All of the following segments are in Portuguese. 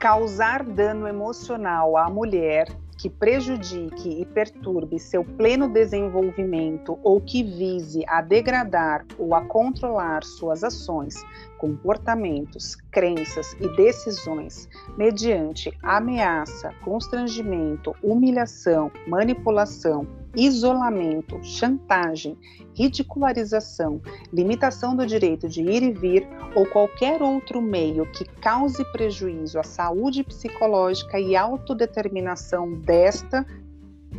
causar dano emocional à mulher que prejudique e perturbe seu pleno desenvolvimento ou que vise a degradar ou a controlar suas ações, comportamentos, crenças e decisões mediante ameaça, constrangimento, humilhação, manipulação, isolamento, chantagem, ridicularização, limitação do direito de ir e vir ou qualquer outro meio que cause prejuízo à saúde psicológica e autodeterminação desta,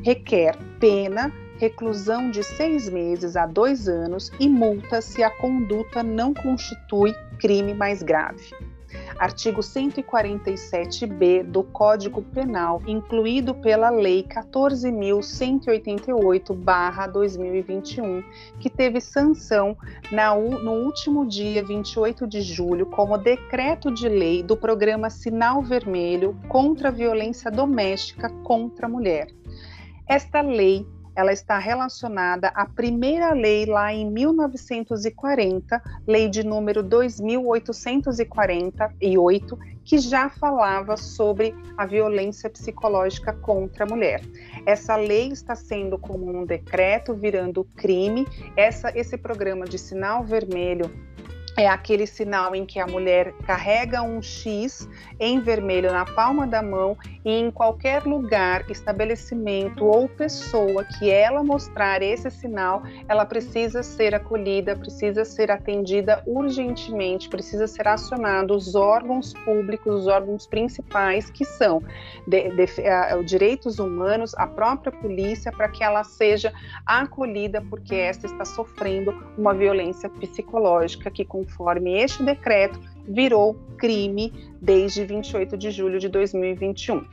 requer pena, reclusão de seis meses a dois anos e multa se a conduta não constitui crime mais grave artigo 147b do Código Penal, incluído pela Lei 14.188-2021, que teve sanção na, no último dia 28 de julho como decreto de lei do programa Sinal Vermelho contra a violência doméstica contra a mulher. Esta lei ela está relacionada à primeira lei lá em 1940, lei de número 2848, que já falava sobre a violência psicológica contra a mulher. Essa lei está sendo como um decreto virando crime. Essa, esse programa de sinal vermelho é aquele sinal em que a mulher carrega um X em vermelho na palma da mão e em qualquer lugar, estabelecimento ou pessoa que ela mostrar esse sinal, ela precisa ser acolhida, precisa ser atendida urgentemente, precisa ser acionado os órgãos públicos, os órgãos principais que são de, de, uh, direitos humanos, a própria polícia, para que ela seja acolhida porque esta está sofrendo uma violência psicológica que com conforme este decreto virou crime desde 28 de julho de 2021.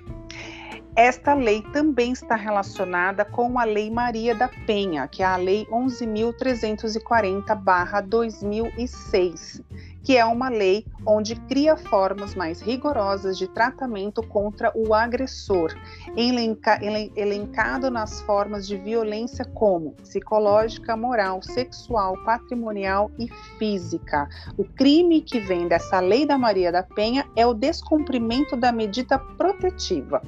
Esta lei também está relacionada com a Lei Maria da Penha, que é a Lei 11.340-2006, que é uma lei onde cria formas mais rigorosas de tratamento contra o agressor, elenca, elencado nas formas de violência como psicológica, moral, sexual, patrimonial e física. O crime que vem dessa lei da Maria da Penha é o descumprimento da medida protetiva.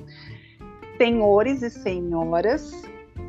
Senhores e senhoras,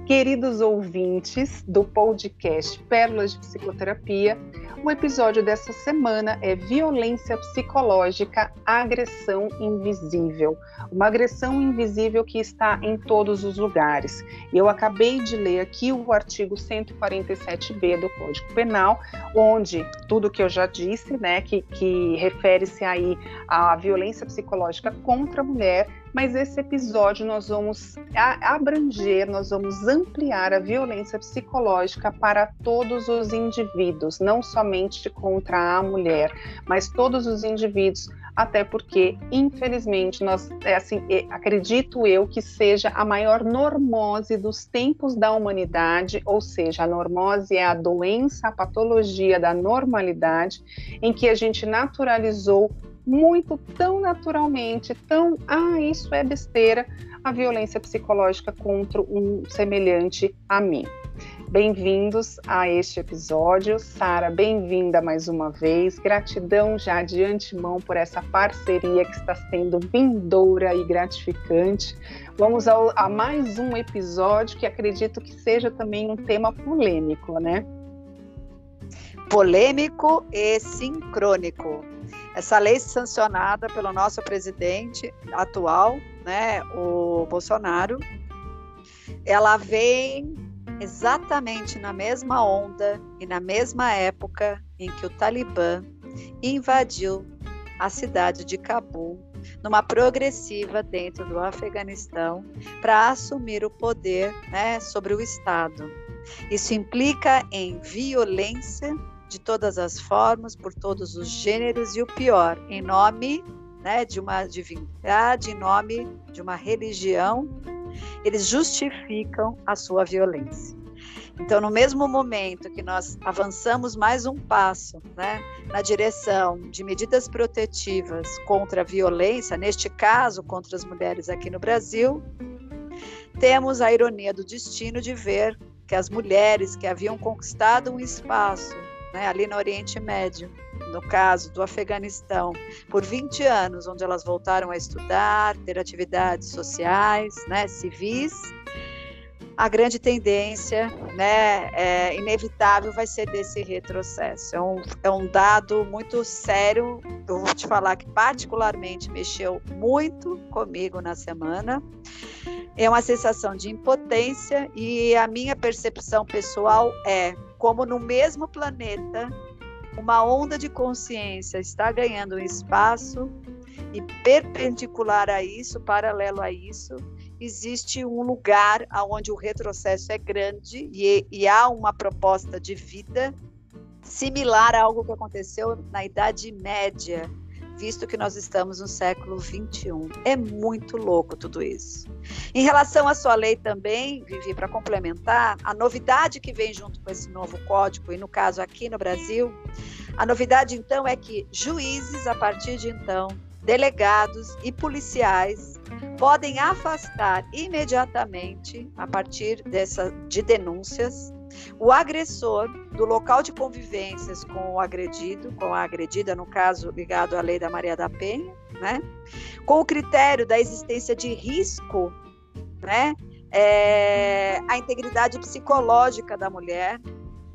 queridos ouvintes do podcast Pérolas de Psicoterapia, o episódio dessa semana é Violência Psicológica, Agressão Invisível. Uma agressão invisível que está em todos os lugares. Eu acabei de ler aqui o artigo 147b do Código Penal, onde tudo que eu já disse, né, que, que refere-se aí à violência psicológica contra a mulher, mas esse episódio nós vamos abranger, nós vamos ampliar a violência psicológica para todos os indivíduos, não somente contra a mulher, mas todos os indivíduos, até porque, infelizmente, nós, é assim, acredito eu que seja a maior normose dos tempos da humanidade, ou seja, a normose é a doença, a patologia da normalidade, em que a gente naturalizou muito tão naturalmente, tão, ah, isso é besteira, a violência psicológica contra um semelhante a mim. Bem-vindos a este episódio. Sara, bem-vinda mais uma vez. Gratidão já de antemão por essa parceria que está sendo vindoura e gratificante. Vamos ao, a mais um episódio que acredito que seja também um tema polêmico, né? Polêmico e sincrônico. Essa lei sancionada pelo nosso presidente atual, né, o Bolsonaro, ela vem exatamente na mesma onda e na mesma época em que o Talibã invadiu a cidade de Cabul, numa progressiva dentro do Afeganistão, para assumir o poder né, sobre o Estado. Isso implica em violência de todas as formas, por todos os gêneros e o pior, em nome né, de uma divindade, em nome de uma religião, eles justificam a sua violência. Então, no mesmo momento que nós avançamos mais um passo né, na direção de medidas protetivas contra a violência, neste caso contra as mulheres aqui no Brasil, temos a ironia do destino de ver que as mulheres que haviam conquistado um espaço né, ali no Oriente Médio, no caso do Afeganistão, por 20 anos, onde elas voltaram a estudar, ter atividades sociais, né, civis, a grande tendência, né, é, inevitável vai ser desse retrocesso. É um, é um dado muito sério, eu vou te falar que particularmente mexeu muito comigo na semana. É uma sensação de impotência e a minha percepção pessoal é como no mesmo planeta uma onda de consciência está ganhando espaço e perpendicular a isso, paralelo a isso, existe um lugar onde o retrocesso é grande e, e há uma proposta de vida similar a algo que aconteceu na Idade Média, visto que nós estamos no século 21. É muito louco tudo isso. Em relação à sua lei também, Vivi, para complementar, a novidade que vem junto com esse novo código, e no caso aqui no Brasil, a novidade então é que juízes, a partir de então, delegados e policiais podem afastar imediatamente, a partir dessa, de denúncias, o agressor do local de convivências com o agredido, com a agredida, no caso ligado à lei da Maria da Penha, né? com o critério da existência de risco, né? É, a integridade psicológica da mulher,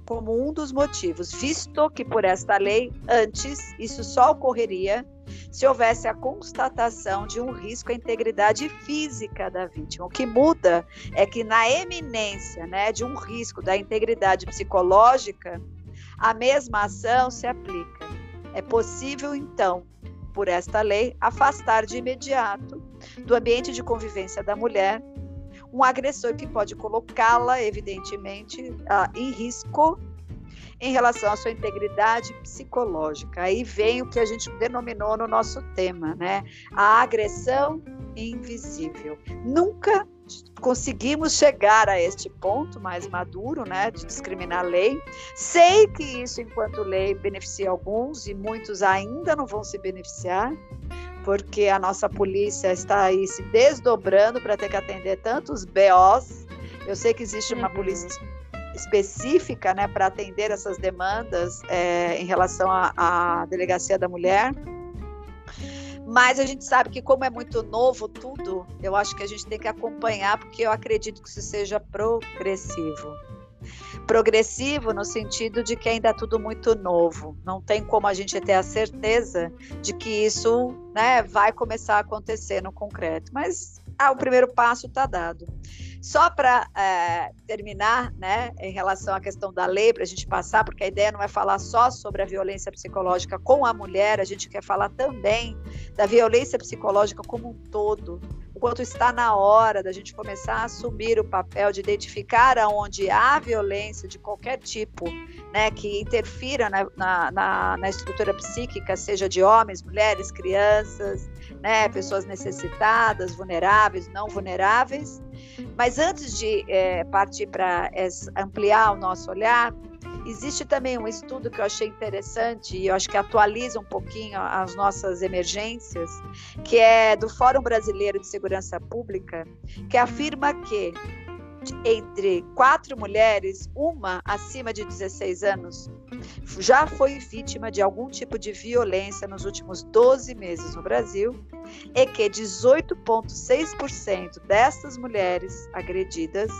como um dos motivos, visto que por esta lei, antes, isso só ocorreria se houvesse a constatação de um risco à integridade física da vítima. O que muda é que na eminência né, de um risco da integridade psicológica, a mesma ação se aplica. É possível, então, por esta lei, afastar de imediato do ambiente de convivência da mulher um agressor que pode colocá-la, evidentemente, em risco em relação à sua integridade psicológica. Aí vem o que a gente denominou no nosso tema, né? A agressão invisível. Nunca conseguimos chegar a este ponto mais maduro, né, de discriminar a lei. Sei que isso, enquanto lei, beneficia alguns e muitos ainda não vão se beneficiar, porque a nossa polícia está aí se desdobrando para ter que atender tantos BOs. Eu sei que existe uma uhum. polícia específica né, para atender essas demandas é, em relação à delegacia da mulher. Mas a gente sabe que, como é muito novo tudo, eu acho que a gente tem que acompanhar, porque eu acredito que isso seja progressivo. Progressivo no sentido de que ainda é tudo muito novo. Não tem como a gente ter a certeza de que isso né, vai começar a acontecer no concreto. Mas ah, o primeiro passo está dado. Só para é, terminar, né, em relação à questão da lei, para a gente passar, porque a ideia não é falar só sobre a violência psicológica com a mulher, a gente quer falar também da violência psicológica como um todo, o quanto está na hora da gente começar a assumir o papel de identificar aonde há violência de qualquer tipo, né, que interfira na, na, na, na estrutura psíquica, seja de homens, mulheres, crianças, né, pessoas necessitadas, vulneráveis, não vulneráveis. Mas antes de é, partir para ampliar o nosso olhar, existe também um estudo que eu achei interessante e eu acho que atualiza um pouquinho as nossas emergências, que é do Fórum Brasileiro de Segurança Pública, que afirma que entre quatro mulheres, uma acima de 16 anos já foi vítima de algum tipo de violência nos últimos 12 meses no Brasil e que 18,6% destas mulheres agredidas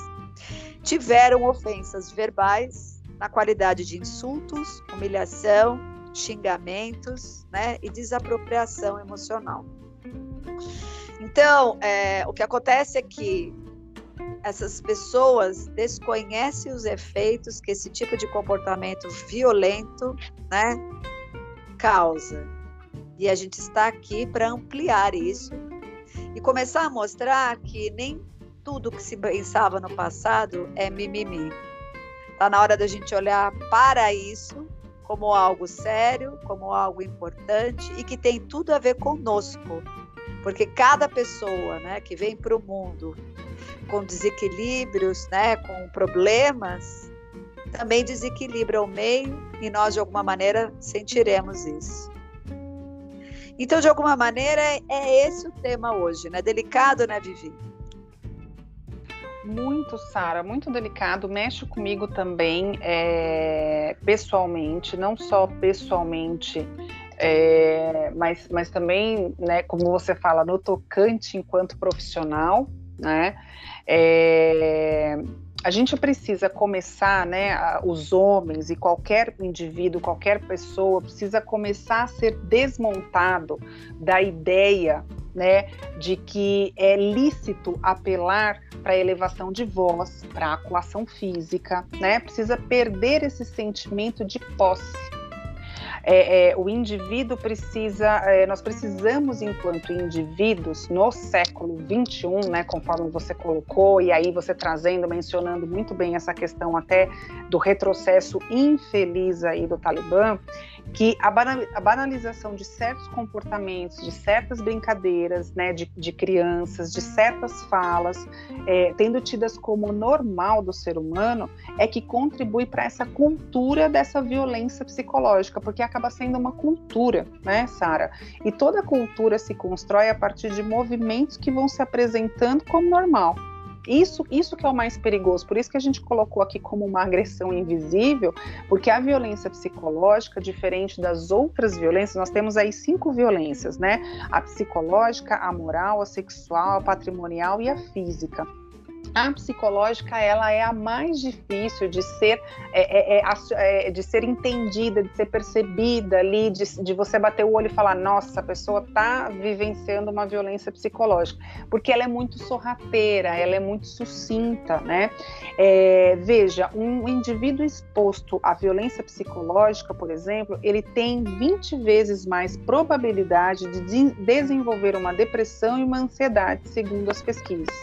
tiveram ofensas verbais na qualidade de insultos, humilhação, xingamentos né, e desapropriação emocional. Então, é, o que acontece é que essas pessoas desconhecem os efeitos que esse tipo de comportamento violento né, causa. E a gente está aqui para ampliar isso e começar a mostrar que nem tudo que se pensava no passado é mimimi. Está na hora da gente olhar para isso como algo sério, como algo importante e que tem tudo a ver conosco. Porque cada pessoa né, que vem para o mundo com desequilíbrios, né, com problemas, também desequilibra o meio e nós, de alguma maneira, sentiremos isso. Então, de alguma maneira, é esse o tema hoje, né? Delicado, né, Vivi? Muito, Sara, muito delicado. Mexe comigo também, é, pessoalmente, não só pessoalmente, é, mas, mas também, né, como você fala, no tocante enquanto profissional, né? É, a gente precisa começar, né, os homens e qualquer indivíduo, qualquer pessoa precisa começar a ser desmontado da ideia, né, de que é lícito apelar para elevação de voz, para acuação física, né? Precisa perder esse sentimento de posse é, é, o indivíduo precisa, é, nós precisamos, enquanto indivíduos, no século 21, né, conforme você colocou, e aí você trazendo, mencionando muito bem essa questão até do retrocesso infeliz aí do Talibã, que a, banalização de certos comportamentos, de certas brincadeiras, né, de, de crianças, de certas falas, é, tendo tidas como normal do ser humano, é que contribui para essa cultura dessa violência psicológica, porque acaba sendo uma cultura, né, Sara? E toda cultura se constrói a partir de movimentos que vão se apresentando como normal. Isso, isso que é o mais perigoso. Por isso que a gente colocou aqui como uma agressão invisível, porque a violência psicológica, diferente das outras violências, nós temos aí cinco violências, né? A psicológica, a moral, a sexual, a patrimonial e a física a psicológica ela é a mais difícil de ser é, é, é, é, de ser entendida, de ser percebida ali, de, de você bater o olho e falar, nossa, a pessoa está vivenciando uma violência psicológica, porque ela é muito sorrateira, ela é muito sucinta, né? É, veja, um indivíduo exposto à violência psicológica, por exemplo, ele tem 20 vezes mais probabilidade de desenvolver uma depressão e uma ansiedade, segundo as pesquisas.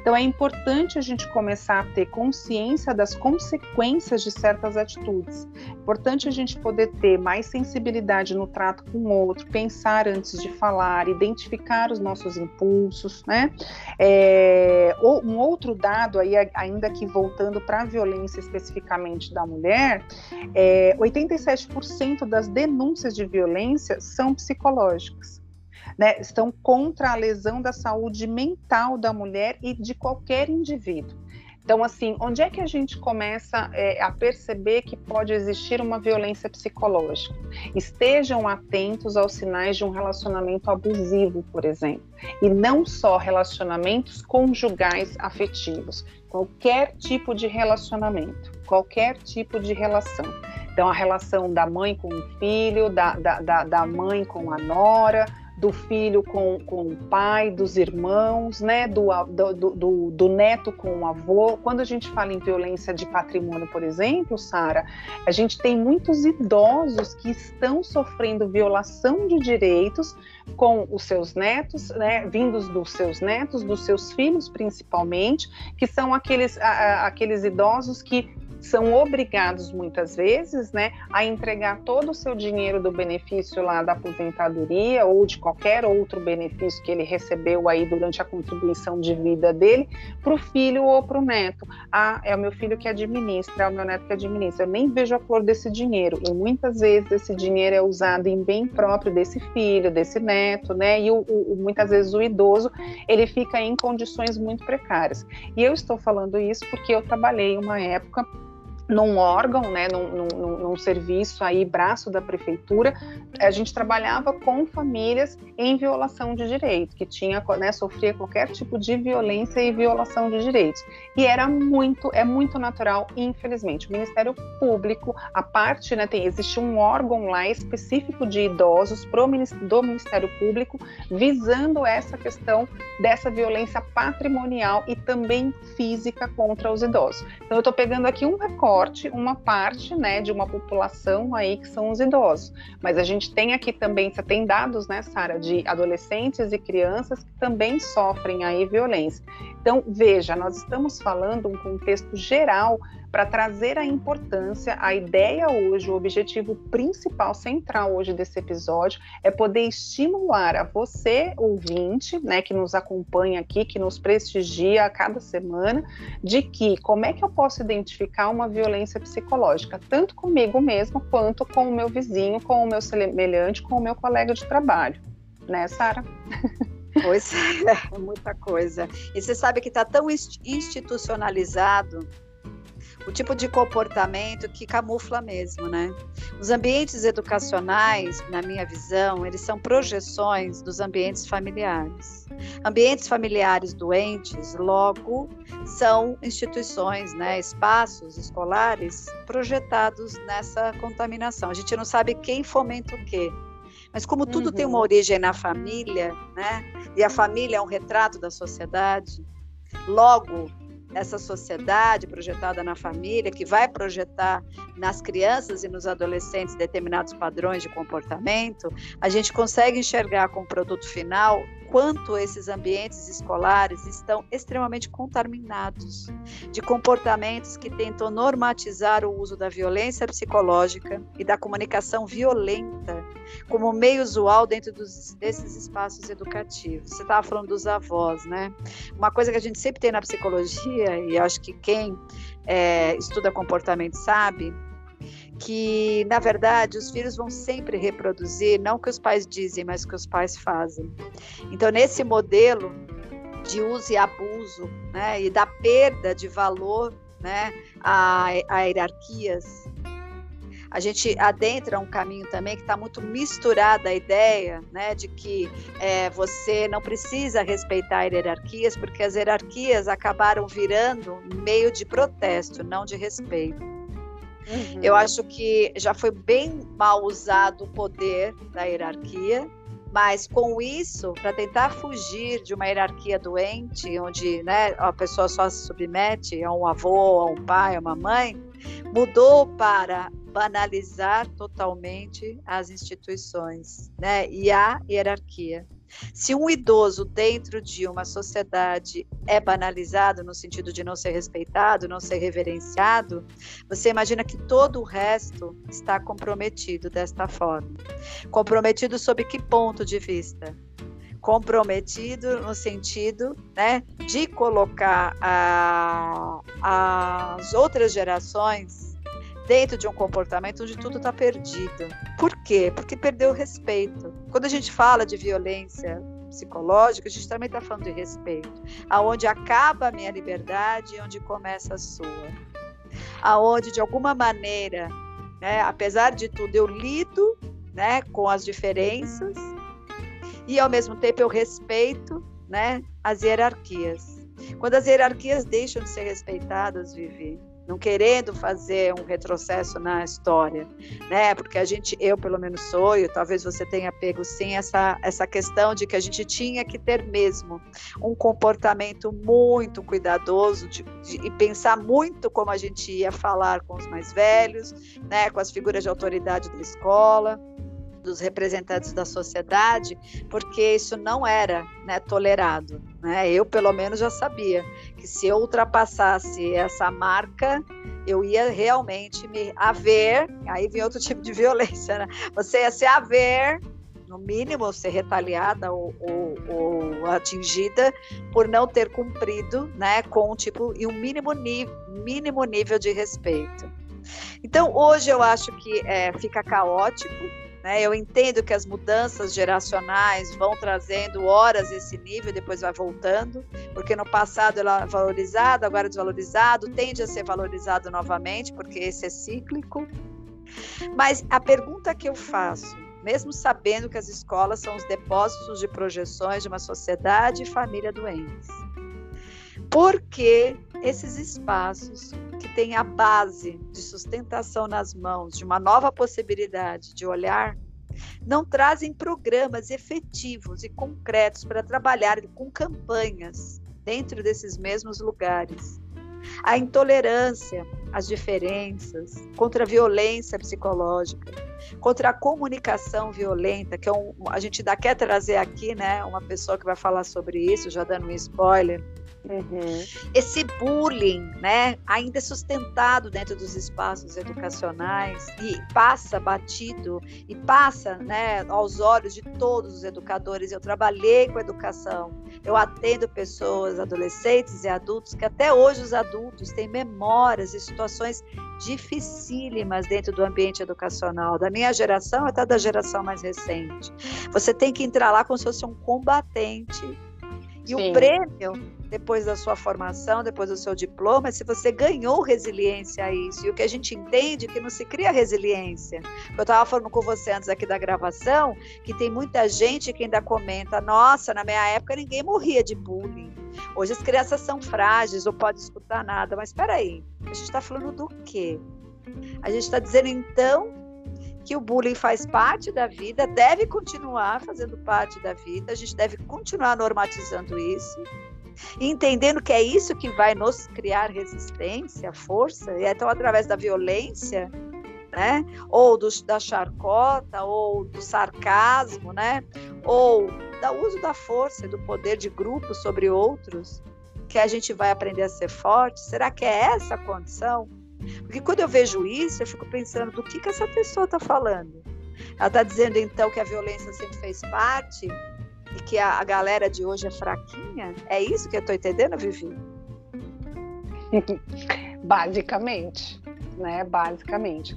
Então é importante a gente começar a ter consciência das consequências de certas atitudes. É importante a gente poder ter mais sensibilidade no trato com o outro, pensar antes de falar, identificar os nossos impulsos, né? É, um outro dado aí, ainda que voltando para a violência especificamente da mulher, é, 87% das denúncias de violência são psicológicas né, estão contra a lesão da saúde mental da mulher e de qualquer indivíduo. Então, assim, onde é que a gente começa é, a perceber que pode existir uma violência psicológica? Estejam atentos aos sinais de um relacionamento abusivo, por exemplo, e não só relacionamentos conjugais afetivos, qualquer tipo de relacionamento, qualquer tipo de relação. Então, a relação da mãe com o filho, da, da, da mãe com a nora, do filho com, com o pai, dos irmãos, né, do, do, do, do, neto com o avô. Quando a gente fala em violência de patrimônio, por exemplo, Sara, a gente tem muitos idosos que estão sofrendo violação de direitos com os seus netos, né, vindos dos seus netos, dos seus filhos principalmente, que são aqueles, a, aqueles idosos que são obrigados muitas vezes, né, a entregar todo o seu dinheiro do benefício lá da aposentadoria ou de qualquer outro benefício que ele recebeu aí durante a contribuição de vida dele para o filho ou para o neto. Ah, é o meu filho que administra, é o meu neto que administra. Eu nem vejo a cor desse dinheiro. E muitas vezes esse dinheiro é usado em bem próprio desse filho, desse neto, né? E o, o, muitas vezes o idoso ele fica em condições muito precárias. E eu estou falando isso porque eu trabalhei uma época num órgão, né, num, num, num, serviço aí, braço da prefeitura, a gente trabalhava com famílias em violação de direitos, que tinha, né, sofria qualquer tipo de violência e violação de direitos. E era muito, é muito natural, infelizmente. O Ministério Público, a parte, né, tem, existe um órgão lá específico de idosos pro, do Ministério Público, visando essa questão dessa violência patrimonial e também física contra os idosos. Então, eu estou pegando aqui um recorde uma parte, né, de uma população aí que são os idosos. Mas a gente tem aqui também, você tem dados, né, Sara, de adolescentes e crianças que também sofrem aí violência. Então, veja, nós estamos falando um contexto geral para trazer a importância, a ideia hoje, o objetivo principal, central hoje desse episódio é poder estimular a você, ouvinte, né, que nos acompanha aqui, que nos prestigia a cada semana, de que como é que eu posso identificar uma violência psicológica, tanto comigo mesmo, quanto com o meu vizinho, com o meu semelhante, com o meu colega de trabalho. Né, Sara? Pois é, muita coisa. E você sabe que está tão institucionalizado o tipo de comportamento que camufla mesmo, né? Os ambientes educacionais, na minha visão, eles são projeções dos ambientes familiares. Ambientes familiares doentes, logo, são instituições, né, espaços escolares projetados nessa contaminação. A gente não sabe quem fomenta o quê. Mas como tudo uhum. tem uma uhum. origem na família, né? E a família é um retrato da sociedade, logo essa sociedade projetada na família, que vai projetar nas crianças e nos adolescentes determinados padrões de comportamento, a gente consegue enxergar com o produto final quanto esses ambientes escolares estão extremamente contaminados de comportamentos que tentam normatizar o uso da violência psicológica e da comunicação violenta como meio usual dentro dos, desses espaços educativos. Você estava falando dos avós, né? Uma coisa que a gente sempre tem na psicologia, e acho que quem é, estuda comportamento sabe, que, na verdade, os filhos vão sempre reproduzir, não o que os pais dizem, mas o que os pais fazem. Então, nesse modelo de uso e abuso, né, e da perda de valor né, a, a hierarquias, a gente adentra um caminho também que está muito misturada a ideia né, de que é, você não precisa respeitar hierarquias, porque as hierarquias acabaram virando meio de protesto, não de respeito. Uhum. Eu acho que já foi bem mal usado o poder da hierarquia, mas com isso, para tentar fugir de uma hierarquia doente, onde né, a pessoa só se submete a um avô, a um pai, a uma mãe, mudou para banalizar totalmente as instituições né, e a hierarquia. Se um idoso dentro de uma sociedade é banalizado no sentido de não ser respeitado, não ser reverenciado, você imagina que todo o resto está comprometido desta forma. Comprometido sob que ponto de vista? Comprometido no sentido né, de colocar a, as outras gerações dentro de um comportamento onde tudo está perdido. Por quê? Porque perdeu o respeito. Quando a gente fala de violência psicológica, a gente também está falando de respeito. Aonde acaba a minha liberdade e onde começa a sua. Aonde, de alguma maneira, né, apesar de tudo, eu lido né, com as diferenças e, ao mesmo tempo, eu respeito né, as hierarquias. Quando as hierarquias deixam de ser respeitadas, Vivi, não querendo fazer um retrocesso na história, né? Porque a gente, eu pelo menos sou, e talvez você tenha pego sim essa essa questão de que a gente tinha que ter mesmo um comportamento muito cuidadoso de, de, e pensar muito como a gente ia falar com os mais velhos, né? Com as figuras de autoridade da escola dos representantes da sociedade, porque isso não era né, tolerado. Né? Eu, pelo menos, já sabia que se eu ultrapassasse essa marca, eu ia realmente me haver, aí vem outro tipo de violência, né? você ia se haver, no mínimo, ser retaliada ou, ou, ou, atingida por não ter cumprido né, com tipo e um mínimo, mínimo nível de respeito. Então, hoje eu acho que é, fica caótico, né? Eu entendo que as mudanças geracionais vão trazendo horas esse nível, depois vai voltando, porque no passado ela é valorizado, agora é desvalorizado, tende a ser valorizado novamente, porque esse é cíclico. Mas a pergunta que eu faço, mesmo sabendo que as escolas são os depósitos de projeções de uma sociedade e família doentes, por que esses espaços que têm a base de sustentação nas mãos, de uma nova possibilidade de olhar, não trazem programas efetivos e concretos para trabalhar com campanhas dentro desses mesmos lugares. A intolerância, as diferenças, contra a violência psicológica, contra a comunicação violenta, que é um, a gente ainda quer trazer aqui, né, uma pessoa que vai falar sobre isso, já dando um spoiler, Uhum. Esse bullying, né, ainda é sustentado dentro dos espaços educacionais e passa batido e passa, né, aos olhos de todos os educadores. Eu trabalhei com educação, eu atendo pessoas, adolescentes e adultos, que até hoje os adultos têm memórias e situações dificílimas dentro do ambiente educacional, da minha geração até da geração mais recente. Você tem que entrar lá como se fosse um combatente e Sim. o prêmio, depois da sua formação, depois do seu diploma, é se você ganhou resiliência a isso. E o que a gente entende é que não se cria resiliência. Eu estava falando com você antes aqui da gravação, que tem muita gente que ainda comenta: nossa, na minha época ninguém morria de bullying. Hoje as crianças são frágeis, não pode escutar nada. Mas espera aí, a gente está falando do quê? A gente está dizendo então que o bullying faz parte da vida, deve continuar fazendo parte da vida, a gente deve continuar normatizando isso, entendendo que é isso que vai nos criar resistência, força, e então através da violência, né? Ou do, da charcota, ou do sarcasmo, né? Ou do uso da força e do poder de grupo sobre outros, que a gente vai aprender a ser forte. Será que é essa a condição? Porque quando eu vejo isso, eu fico pensando do que, que essa pessoa está falando. Ela está dizendo então que a violência sempre fez parte e que a, a galera de hoje é fraquinha? É isso que eu estou entendendo, Vivi? Basicamente, né? Basicamente.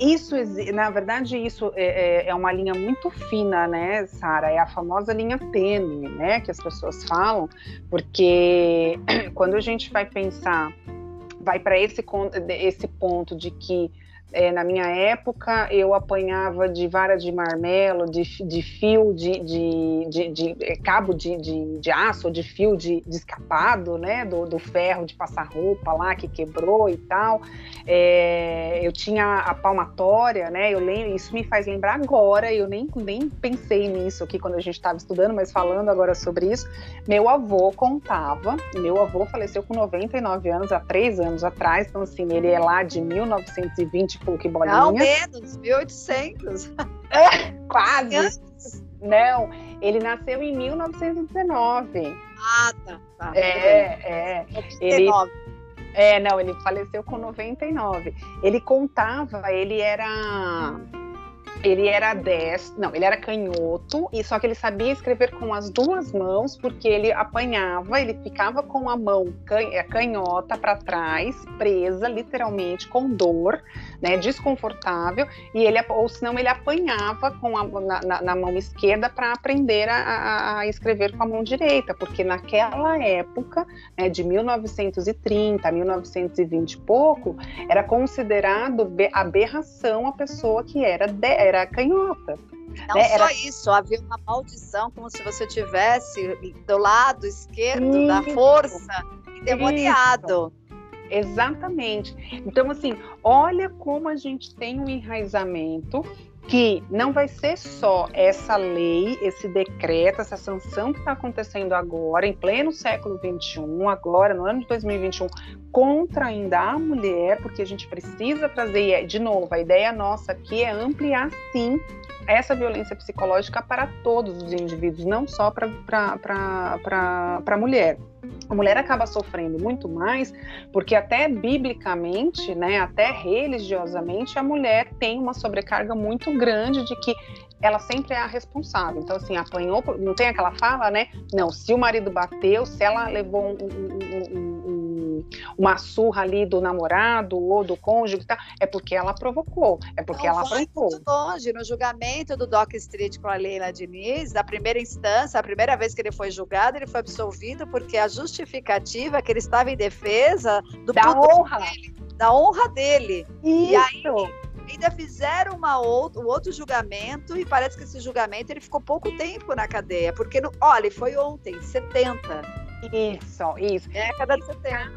Isso, na verdade, isso é, é, é uma linha muito fina, né, Sara? É a famosa linha tênue, né, que as pessoas falam, porque quando a gente vai pensar vai para esse, esse ponto de que é, na minha época, eu apanhava de vara de marmelo, de, de fio de, de, de, de é, cabo de, de, aço, de fio de, de escapado, né? Do, do, ferro de passar roupa lá que quebrou e tal. É, eu tinha a palmatória, né? Eu lembro, isso me faz lembrar agora, eu nem, nem pensei nisso aqui quando a gente estava estudando, mas falando agora sobre isso, meu avô contava, meu avô faleceu com 99 anos, há três anos atrás, então assim, ele é lá de 1920 que bolinha. Não, menos, 1800. É, quase. Não, ele nasceu em 1919. Ah, tá. tá é, é. Ele, é, não, ele faleceu com 99. Ele contava, ele era ele era destro, não, ele era canhoto, e só que ele sabia escrever com as duas mãos, porque ele apanhava, ele ficava com a mão é, canhota para trás, presa, literalmente, com dor, né, desconfortável, e ele, ou senão ele apanhava com a, na, na mão esquerda para aprender a, a, escrever com a mão direita, porque naquela época, né, de 1930 a 1920 e pouco, era considerado aberração a pessoa que era, de, era canhota. Não né? só era... isso, havia uma maldição, como se você tivesse do lado esquerdo isso. da força endemoniado. Exatamente. Então, assim, olha como a gente tem um enraizamento que não vai ser só essa lei, esse decreto, essa sanção que está acontecendo agora, em pleno século XXI, agora, no ano de 2021, contra ainda a mulher, porque a gente precisa trazer, de novo, a ideia nossa aqui é ampliar, sim, essa violência psicológica para todos os indivíduos, não só para a mulher. A mulher acaba sofrendo muito mais, porque até biblicamente, né, até religiosamente, a mulher tem uma sobrecarga muito grande de que ela sempre é a responsável. Então, assim, apanhou, não tem aquela fala, né? Não, se o marido bateu, se ela levou um, um, um, uma surra ali do namorado ou do cônjuge, tá, é porque ela provocou, é porque não, ela aprontou. Muito longe, no julgamento do Doc Street com a Leila Diniz, da primeira instância, a primeira vez que ele foi julgado, ele foi absolvido porque a justificativa é que ele estava em defesa do da honra. Dele, da honra dele. Isso. E aí, ainda fizeram uma outro, um outro julgamento e parece que esse julgamento ele ficou pouco tempo na cadeia, porque, no, olha, foi ontem, 70. Isso, isso. Década de 70.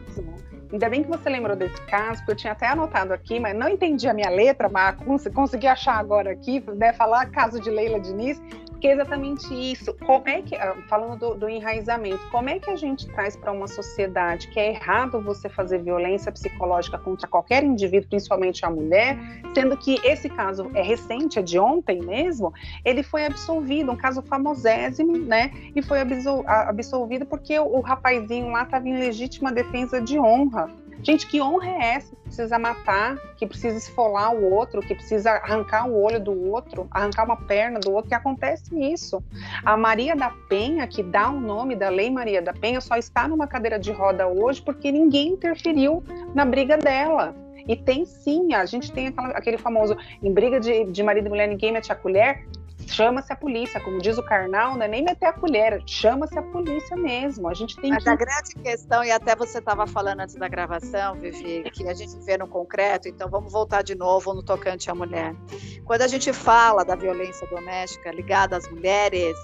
Ainda bem que você lembrou desse caso, porque eu tinha até anotado aqui, mas não entendi a minha letra, mas consegui achar agora aqui, né, falar caso de Leila Diniz, porque é exatamente isso. Como é que, ah, falando do, do enraizamento, como é que a gente traz para uma sociedade que é errado você fazer violência psicológica contra qualquer indivíduo, principalmente a mulher, sendo que esse caso é recente, é de ontem mesmo, ele foi absolvido, um caso famosésimo, né? E foi absolvido porque o, o rapazinho lá estava em legítima defesa de honra. Gente, que honra é essa? Precisa matar, que precisa esfolar o outro, que precisa arrancar o olho do outro, arrancar uma perna do outro, que acontece isso. A Maria da Penha, que dá o nome da Lei Maria da Penha, só está numa cadeira de roda hoje porque ninguém interferiu na briga dela. E tem sim, a gente tem aquela, aquele famoso em briga de, de marido e mulher, ninguém mete a colher chama-se a polícia, como diz o Karnal, não é nem meter a colher, chama-se a polícia mesmo. A gente tem Mas que... a grande questão, e até você estava falando antes da gravação, Vivi, que a gente vê no concreto, então vamos voltar de novo no tocante à mulher. Quando a gente fala da violência doméstica ligada às mulheres,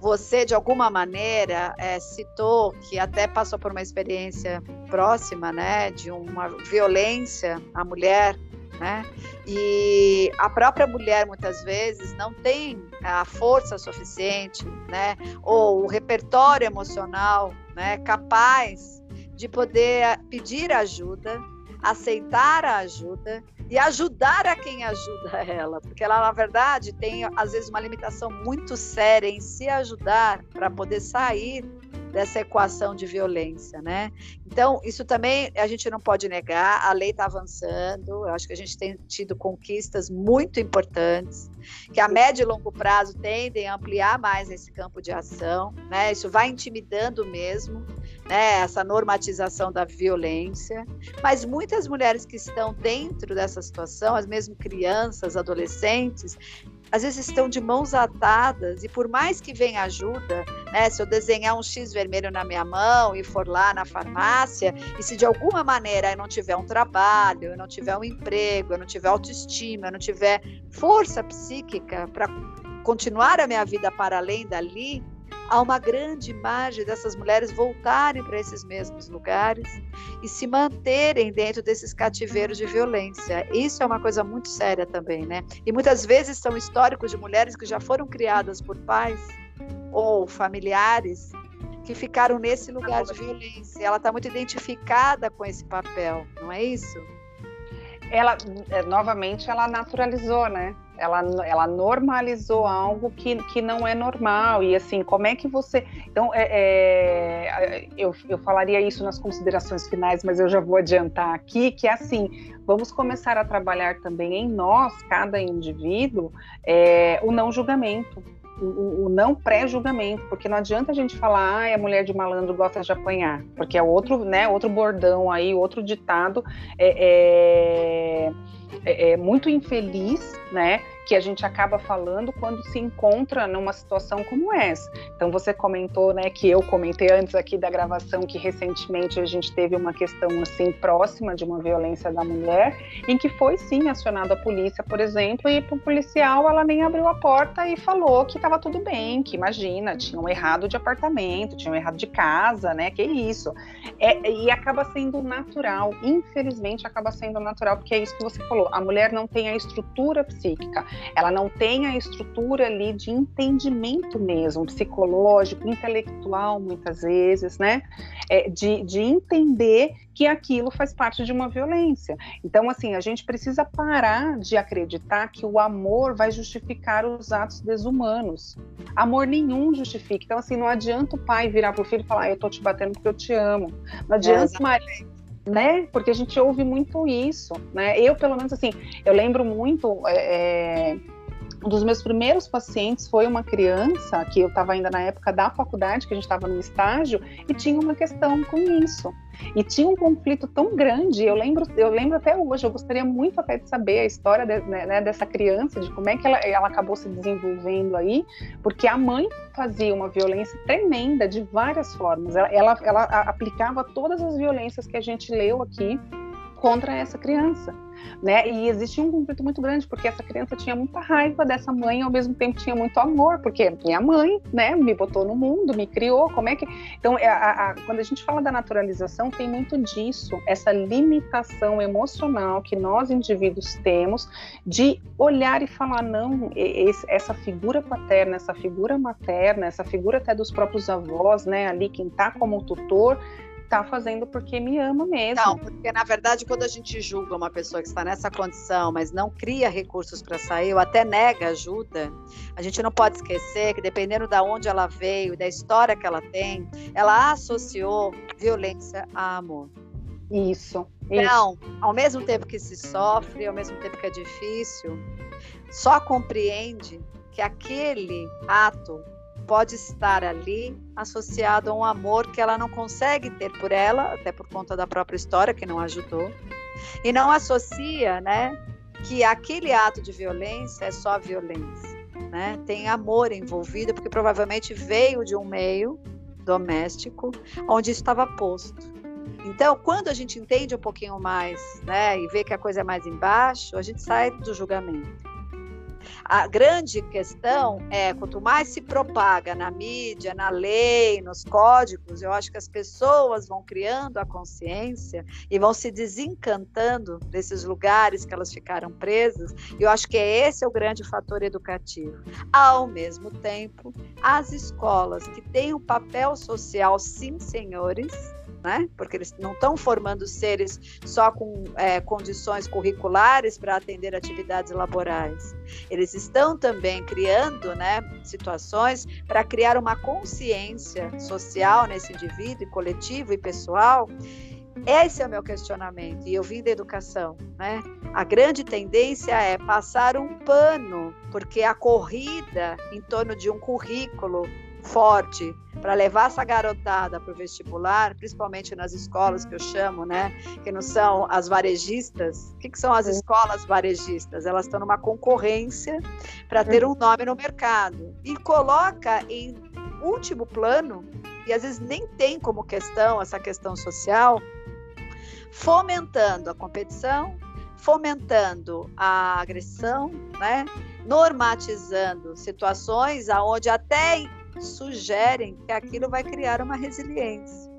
você de alguma maneira é, citou que até passou por uma experiência próxima, né, de uma violência à mulher né? E a própria mulher muitas vezes não tem a força suficiente, né? Ou o repertório emocional, né? Capaz de poder pedir ajuda, aceitar a ajuda e ajudar a quem ajuda ela, porque ela na verdade tem às vezes uma limitação muito séria em se ajudar para poder sair dessa equação de violência, né? Então, isso também a gente não pode negar, a lei está avançando, eu acho que a gente tem tido conquistas muito importantes, que a médio e longo prazo tendem a ampliar mais esse campo de ação, né? Isso vai intimidando mesmo, né? Essa normatização da violência, mas muitas mulheres que estão dentro dessa situação, as mesmo crianças, adolescentes, às vezes estão de mãos atadas e por mais que venha ajuda, né, se eu desenhar um X vermelho na minha mão e for lá na farmácia, e se de alguma maneira eu não tiver um trabalho, eu não tiver um emprego, eu não tiver autoestima, eu não tiver força psíquica para continuar a minha vida para além dali, há uma grande margem dessas mulheres voltarem para esses mesmos lugares e se manterem dentro desses cativeiros de violência. Isso é uma coisa muito séria também, né? E muitas vezes são históricos de mulheres que já foram criadas por pais ou familiares que ficaram nesse lugar de violência. Ela está muito identificada com esse papel, não é isso? Ela, é, novamente, ela naturalizou, né? Ela, ela normalizou algo que, que não é normal. E assim, como é que você. Então, é, é, eu, eu falaria isso nas considerações finais, mas eu já vou adiantar aqui, que é assim, vamos começar a trabalhar também em nós, cada indivíduo, é, o não julgamento. O, o, não pré-julgamento, porque não adianta a gente falar, ah, a mulher de malandro gosta de apanhar, porque é outro, né, outro bordão aí, outro ditado é, é é, é, muito infeliz, né? Que a gente acaba falando quando se encontra numa situação como essa. Então você comentou, né? Que eu comentei antes aqui da gravação que recentemente a gente teve uma questão assim próxima de uma violência da mulher, em que foi sim acionada a polícia, por exemplo, e o policial ela nem abriu a porta e falou que estava tudo bem, que imagina, tinham errado de apartamento, tinham errado de casa, né? Que isso. É, e acaba sendo natural, infelizmente acaba sendo natural, porque é isso que você falou a mulher não tem a estrutura psíquica, ela não tem a estrutura ali de entendimento mesmo, psicológico, intelectual, muitas vezes, né? É, de, de entender que aquilo faz parte de uma violência. Então, assim, a gente precisa parar de acreditar que o amor vai justificar os atos desumanos. Amor nenhum justifica. Então, assim, não adianta o pai virar pro filho e falar, ah, eu tô te batendo porque eu te amo. Não adianta é, o marido né? Porque a gente ouve muito isso, né? Eu, pelo menos, assim, eu lembro muito. É, é um dos meus primeiros pacientes foi uma criança que eu estava ainda na época da faculdade, que a gente estava no estágio, e tinha uma questão com isso. E tinha um conflito tão grande, eu lembro, eu lembro até hoje, eu gostaria muito até de saber a história de, né, né, dessa criança, de como é que ela, ela acabou se desenvolvendo aí, porque a mãe fazia uma violência tremenda de várias formas. Ela, ela, ela aplicava todas as violências que a gente leu aqui contra essa criança né? E existia um conflito muito grande, porque essa criança tinha muita raiva dessa mãe, ao mesmo tempo tinha muito amor, porque minha mãe, né, me botou no mundo, me criou, como é que... Então, é, a, a, quando a gente fala da naturalização, tem muito disso, essa limitação emocional que nós, indivíduos, temos de olhar e falar, não, esse, essa figura paterna, essa figura materna, essa figura até dos próprios avós, né, ali, quem tá como tutor, tá fazendo porque me ama mesmo. Não, porque na verdade, quando a gente julga uma pessoa que está nessa condição, mas não cria recursos para sair, ou até nega ajuda, a gente não pode esquecer que dependendo de onde ela veio, da história que ela tem, ela associou violência a amor. Isso. Então, isso. ao mesmo tempo que se sofre, ao mesmo tempo que é difícil, só compreende que aquele ato pode estar ali associado a um amor que ela não consegue ter por ela, até por conta da própria história que não ajudou, e não associa, né, que aquele ato de violência é só violência, né? Tem amor envolvido porque provavelmente veio de um meio doméstico onde isso estava posto. Então, quando a gente entende um pouquinho mais, né, e vê que a coisa é mais embaixo, a gente sai do julgamento. A grande questão é quanto mais se propaga na mídia, na lei, nos códigos, eu acho que as pessoas vão criando a consciência e vão se desencantando desses lugares que elas ficaram presas. E eu acho que esse é o grande fator educativo. Ao mesmo tempo, as escolas que têm um papel social, sim, senhores, né? Porque eles não estão formando seres só com é, condições curriculares para atender atividades laborais. Eles estão também criando, né, situações para criar uma consciência social nesse indivíduo, coletivo e pessoal. Esse é o meu questionamento, e eu vim da educação, né? A grande tendência é passar um pano, porque a corrida em torno de um currículo forte para levar essa garotada para o vestibular, principalmente nas escolas que eu chamo, né, que não são as varejistas. O que, que são as escolas varejistas? Elas estão numa concorrência para ter um nome no mercado e coloca em último plano e às vezes nem tem como questão essa questão social, fomentando a competição, fomentando a agressão, né? normatizando situações aonde até sugerem que aquilo vai criar uma resiliência.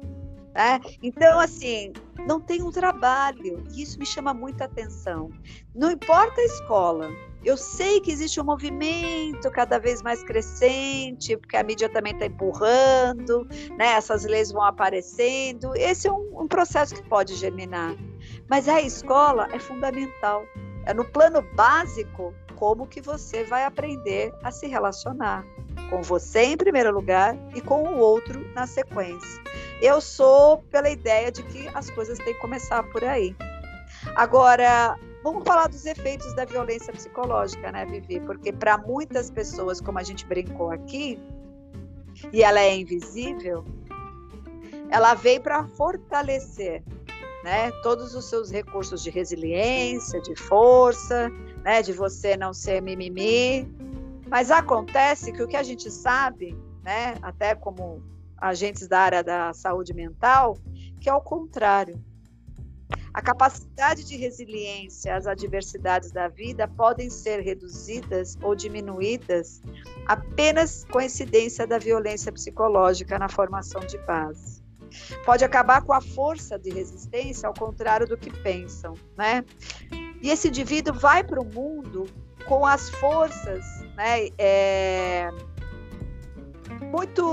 Né? Então, assim, não tem um trabalho, e isso me chama muita atenção. Não importa a escola, eu sei que existe um movimento cada vez mais crescente, porque a mídia também está empurrando, né? essas leis vão aparecendo. Esse é um, um processo que pode germinar. Mas a escola é fundamental. É no plano básico como que você vai aprender a se relacionar com você em primeiro lugar e com o outro na sequência. Eu sou pela ideia de que as coisas têm que começar por aí. Agora, vamos falar dos efeitos da violência psicológica, né, Vivi? Porque para muitas pessoas, como a gente brincou aqui, e ela é invisível, ela veio para fortalecer né, todos os seus recursos de resiliência, de força, né, de você não ser mimimi, mas acontece que o que a gente sabe, né, até como agentes da área da saúde mental, que é o contrário. A capacidade de resiliência às adversidades da vida podem ser reduzidas ou diminuídas apenas com a incidência da violência psicológica na formação de base. Pode acabar com a força de resistência, ao contrário do que pensam, né? E esse indivíduo vai para o mundo com as forças né, é, muito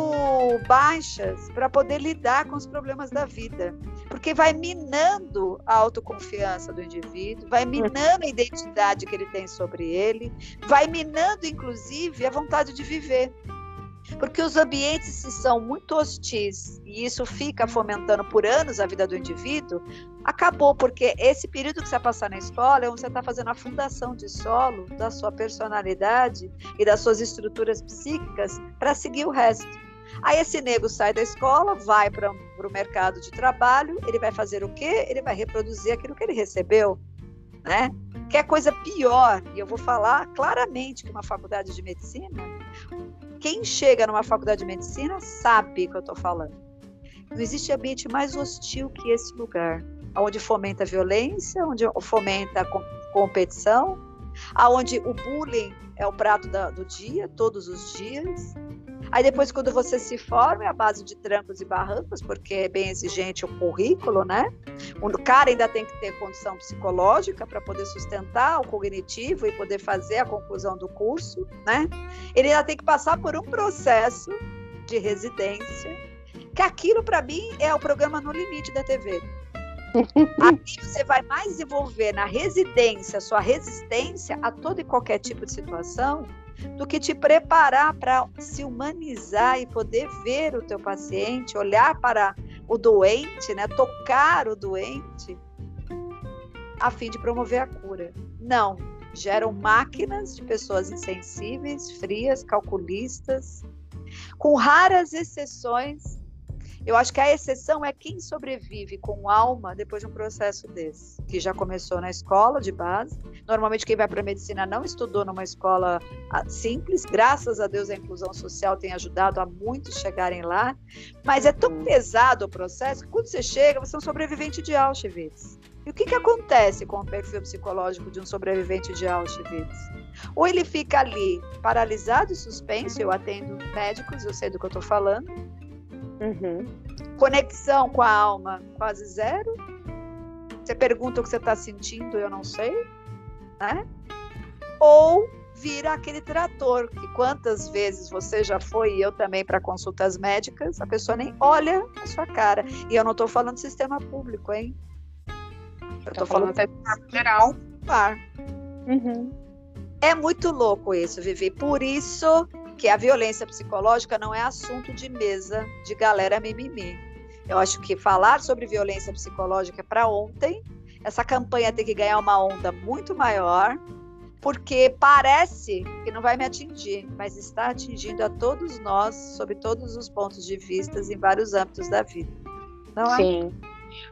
baixas para poder lidar com os problemas da vida. Porque vai minando a autoconfiança do indivíduo, vai minando a identidade que ele tem sobre ele, vai minando, inclusive, a vontade de viver. Porque os ambientes, se são muito hostis e isso fica fomentando por anos a vida do indivíduo, acabou, porque esse período que você passar na escola é onde você está fazendo a fundação de solo da sua personalidade e das suas estruturas psíquicas para seguir o resto. Aí esse nego sai da escola, vai para o mercado de trabalho, ele vai fazer o quê? Ele vai reproduzir aquilo que ele recebeu, né? Que é coisa pior, e eu vou falar claramente que uma faculdade de medicina quem chega numa faculdade de medicina sabe o que eu estou falando. Não existe ambiente mais hostil que esse lugar. onde fomenta a violência, onde fomenta a competição, aonde o bullying é o prato da, do dia, todos os dias. Aí depois, quando você se forma, é a base de trancos e barrancos, porque é bem exigente o currículo, né? O cara ainda tem que ter condição psicológica para poder sustentar o cognitivo e poder fazer a conclusão do curso, né? Ele ainda tem que passar por um processo de residência, que aquilo para mim é o programa no limite da TV. Aqui você vai mais desenvolver na residência sua resistência a todo e qualquer tipo de situação do que te preparar para se humanizar e poder ver o teu paciente, olhar para o doente, né, tocar o doente, a fim de promover a cura. Não, geram máquinas de pessoas insensíveis, frias, calculistas, com raras exceções eu acho que a exceção é quem sobrevive com alma depois de um processo desse, que já começou na escola de base. Normalmente quem vai para a medicina não estudou numa escola ah, simples, graças a Deus a inclusão social tem ajudado a muitos chegarem lá, mas é tão uhum. pesado o processo que quando você chega, você é um sobrevivente de Auschwitz. E o que, que acontece com o perfil psicológico de um sobrevivente de Auschwitz? Ou ele fica ali paralisado e suspenso, eu atendo médicos, eu sei do que eu estou falando, Uhum. Conexão com a alma quase zero. Você pergunta o que você está sentindo, eu não sei, né? Ou vira aquele trator, que quantas vezes você já foi e eu também para consultas médicas, a pessoa nem olha a sua cara. E eu não estou falando sistema público, hein? Eu estou falando sistema geral. Uhum. É muito louco isso, Vivi. Por isso que a violência psicológica não é assunto de mesa de galera mimimi. Eu acho que falar sobre violência psicológica é para ontem. Essa campanha tem que ganhar uma onda muito maior, porque parece que não vai me atingir, mas está atingindo a todos nós, sob todos os pontos de vista, em vários âmbitos da vida. Não é? Sim.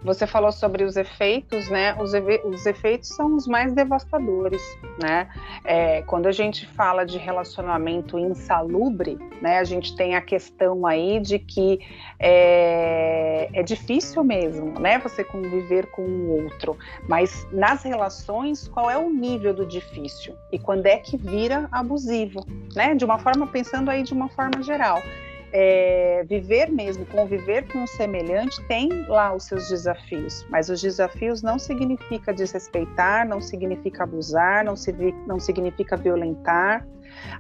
Você falou sobre os efeitos, né? Os, os efeitos são os mais devastadores, né? É, quando a gente fala de relacionamento insalubre, né? A gente tem a questão aí de que é, é difícil mesmo, né? Você conviver com o outro, mas nas relações, qual é o nível do difícil e quando é que vira abusivo, né? De uma forma pensando aí de uma forma geral é, viver mesmo, conviver com o semelhante tem lá os seus desafios, mas os desafios não significa desrespeitar, não significa abusar, não, não significa violentar.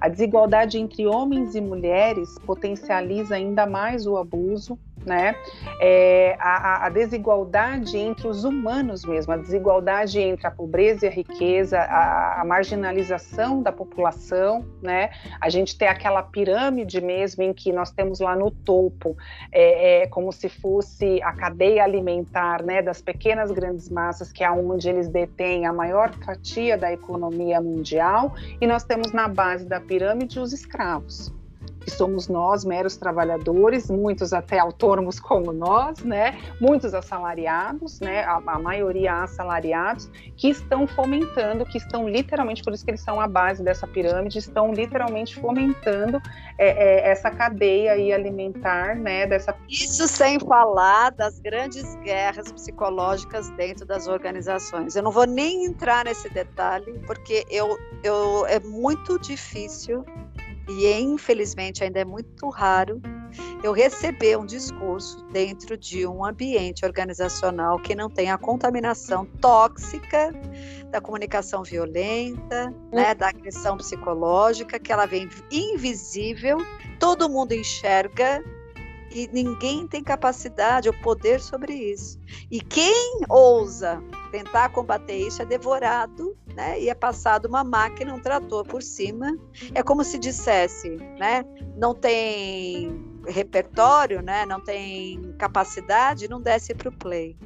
A desigualdade entre homens e mulheres potencializa ainda mais o abuso, né? É, a, a, desigualdade entre os humanos mesmo, a desigualdade entre a pobreza e a riqueza, a, a, marginalização da população, né? A gente tem aquela pirâmide mesmo em que nós temos lá no topo, é, é como se fosse a cadeia alimentar, né? Das pequenas grandes massas, que é onde eles detêm a maior fatia da economia mundial, e nós temos na base da pirâmide os escravos que somos nós, meros trabalhadores, muitos até autônomos como nós, né? Muitos assalariados, né? A, a, maioria assalariados, que estão fomentando, que estão literalmente, por isso que eles são a base dessa pirâmide, estão literalmente fomentando é, é, essa cadeia aí alimentar, né? Dessa... Isso sem falar das grandes guerras psicológicas dentro das organizações. Eu não vou nem entrar nesse detalhe, porque eu, eu é muito difícil e infelizmente ainda é muito raro eu receber um discurso dentro de um ambiente organizacional que não tenha a contaminação tóxica da comunicação violenta, né, hum. da agressão psicológica, que ela vem invisível, todo mundo enxerga e ninguém tem capacidade ou poder sobre isso. E quem ousa tentar combater isso é devorado, né? E é passado uma máquina, um trator por cima. É como se dissesse, né? Não tem repertório, né? Não tem capacidade, não desce para o play.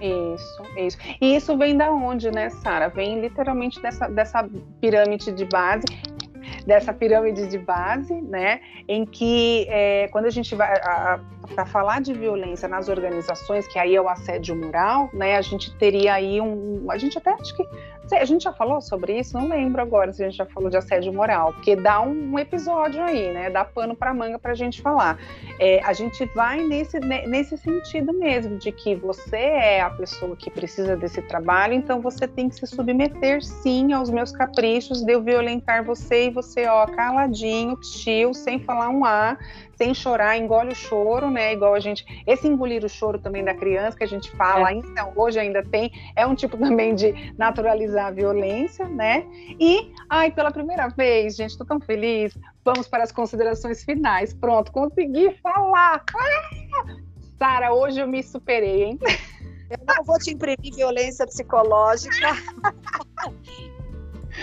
Isso, isso. E isso vem da onde, né, Sara? Vem literalmente dessa, dessa pirâmide de base dessa pirâmide de base, né, em que é, quando a gente vai para falar de violência nas organizações, que aí é o assédio moral, né, a gente teria aí um, a gente até acho que A gente já falou sobre isso? Não lembro agora se a gente já falou de assédio moral, porque dá um, episódio aí, né? Dá pano para manga para a gente falar. É, a gente vai nesse, nesse sentido mesmo, de que você é a pessoa que precisa desse trabalho, então você tem que se submeter sim aos meus caprichos de eu violentar você e você, ó, caladinho, chill, sem falar um A, sem chorar, engole o choro, né? Igual a gente. Esse engolir o choro também da criança que a gente fala, é. então, hoje ainda tem, é um tipo também de naturalizar a violência, né? E, ai, pela primeira vez, gente, estou tão feliz. Vamos para as considerações finais. Pronto, consegui falar. Ah! Sara, hoje eu me superei, hein? Eu não vou te imprimir violência psicológica.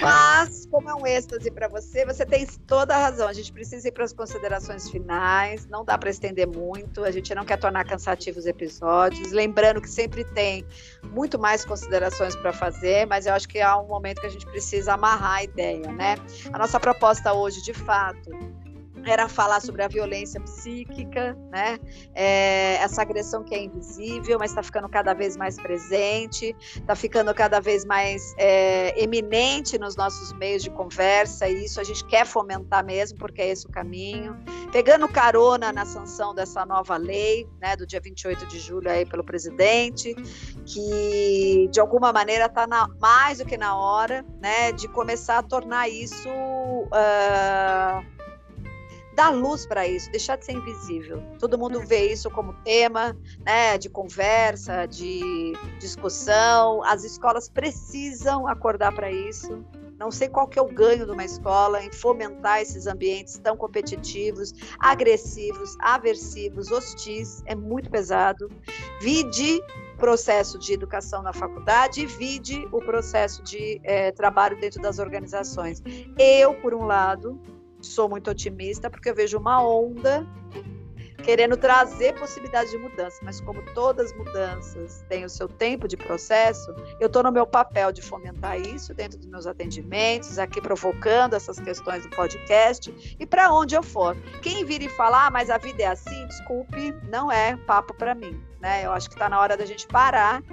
Mas, como é um êxtase para você, você tem toda a razão. A gente precisa ir para as considerações finais, não dá para estender muito, a gente não quer tornar cansativos os episódios. Lembrando que sempre tem muito mais considerações para fazer, mas eu acho que há um momento que a gente precisa amarrar a ideia, né? A nossa proposta hoje, de fato, era falar sobre a violência psíquica, né? É, essa agressão que é invisível, mas está ficando cada vez mais presente, está ficando cada vez mais é, eminente nos nossos meios de conversa, e isso a gente quer fomentar mesmo, porque é esse o caminho. Pegando carona na sanção dessa nova lei, né, do dia 28 de julho aí pelo presidente, que de alguma maneira está mais do que na hora, né, de começar a tornar isso. Uh, dar luz para isso, deixar de ser invisível. Todo mundo vê isso como tema, né, de conversa, de discussão. As escolas precisam acordar para isso. Não sei qual que é o ganho de uma escola em fomentar esses ambientes tão competitivos, agressivos, aversivos, hostis. É muito pesado. Vide processo de educação na faculdade vide o processo de é, trabalho dentro das organizações. Eu, por um lado, sou muito otimista porque eu vejo uma onda querendo trazer possibilidades de mudança, mas como todas mudanças têm o seu tempo de processo, eu estou no meu papel de fomentar isso dentro dos meus atendimentos, aqui provocando essas questões do podcast e para onde eu for. Quem vir e falar, ah, mas a vida é assim, desculpe, não é papo para mim. Né? Eu acho que está na hora da gente parar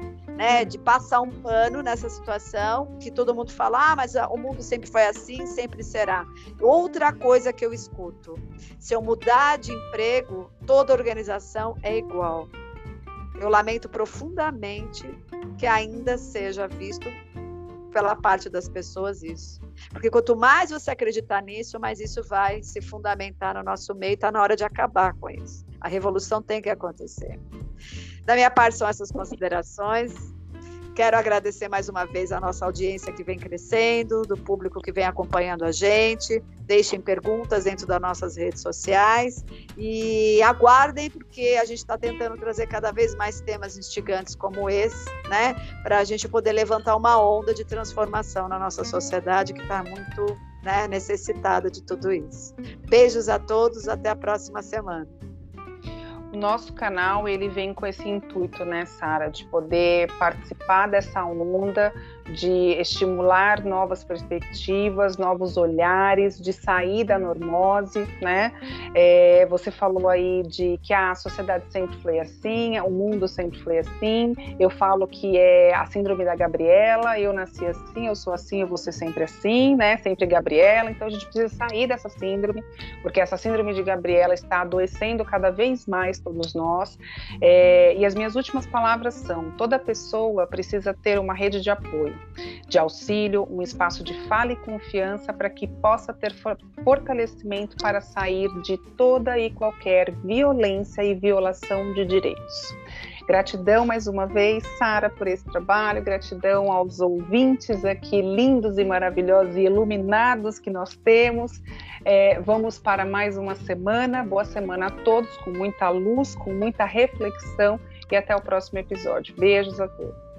né, de passar um pano nessa situação, que todo mundo fala, ah, mas o mundo sempre foi assim, sempre será. Outra coisa que eu escuto, se eu mudar de emprego, toda organização é igual. Eu lamento profundamente que ainda seja visto pela parte das pessoas isso. Porque quanto mais você acreditar nisso, mais isso vai se fundamentar no nosso meio, está na hora de acabar com isso. A revolução tem que acontecer. Da minha parte, são essas considerações. Quero agradecer mais uma vez a nossa audiência que vem crescendo, do público que vem acompanhando a gente. Deixem perguntas dentro das nossas redes sociais e aguardem, porque a gente está tentando trazer cada vez mais temas instigantes como esse, né? Para a gente poder levantar uma onda de transformação na nossa sociedade que está muito né, necessitada de tudo isso. Beijos a todos, até a próxima semana. O nosso canal ele vem com esse intuito, né, Sara, de poder participar dessa onda de estimular novas perspectivas, novos olhares, de sair da normose, né? É, você falou aí de que a sociedade sempre foi assim, o mundo sempre foi assim. Eu falo que é a síndrome da Gabriela, eu nasci assim, eu sou assim, eu vou ser sempre assim, né? Sempre Gabriela. Então a gente precisa sair dessa síndrome, porque essa síndrome de Gabriela está adoecendo cada vez mais todos nós. É, e as minhas últimas palavras são: toda pessoa precisa ter uma rede de apoio de auxílio, um espaço de fala e confiança para que possa ter fortalecimento para sair de toda e qualquer violência e violação de direitos. Gratidão mais uma vez, Sara, por esse trabalho. Gratidão aos ouvintes aqui, lindos e maravilhosos e iluminados que nós temos. É, vamos para mais uma semana. Boa semana a todos, com muita luz, com muita reflexão e até o próximo episódio. Beijos a todos.